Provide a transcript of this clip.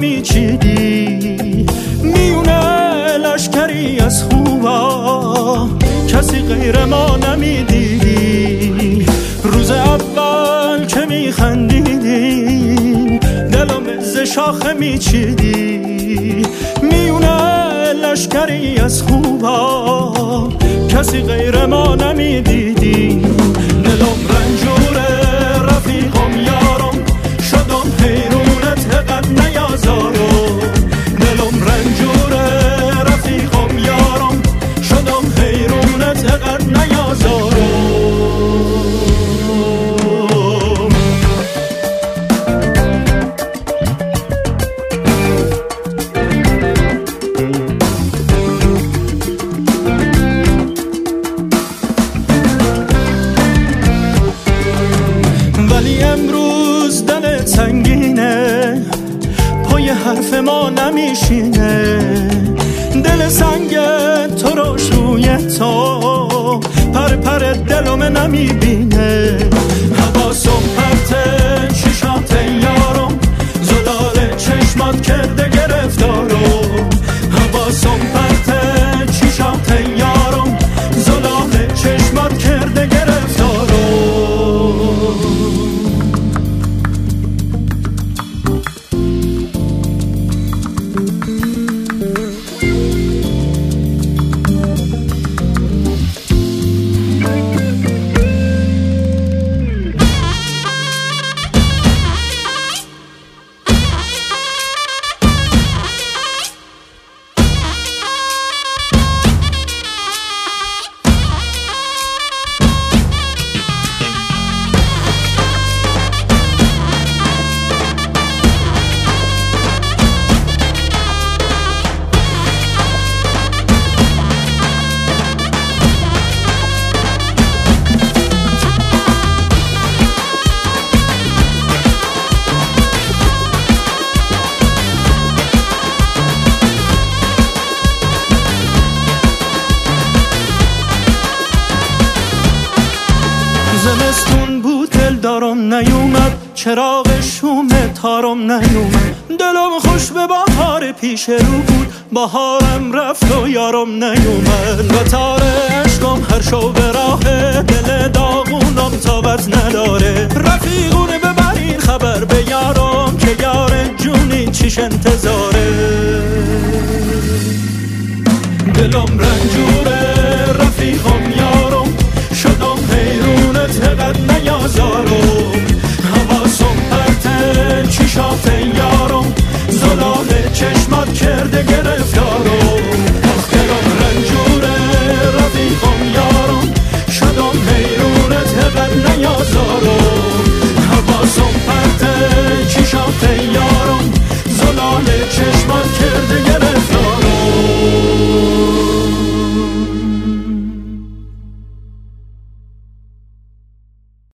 میچیدی؟ میونه لشکری از خوبا. کسی غیر ما نمی‌دیدی. روز اول که میخندیدی دلم ز شاخه میچیدی. میونه لشکری از خوبا. کسی غیر ما نمی‌دیدی. حرف ما نمیشینه. دل سنگ تو روش روی تو پر پر دلم نمی‌بینه. زمستون بود دل دارم نیومد چراغ شوم تارم نیومد. دلم خوش به بهار پیش رو بود بهارم رفت و یارم نیومد. و تار عشقم هر شو به راه دل داغونم تابت نداره. رفیقونه ببرین خبر به یارم که یار جونی چیش انتظاره. دلم رنجوره Nerede gene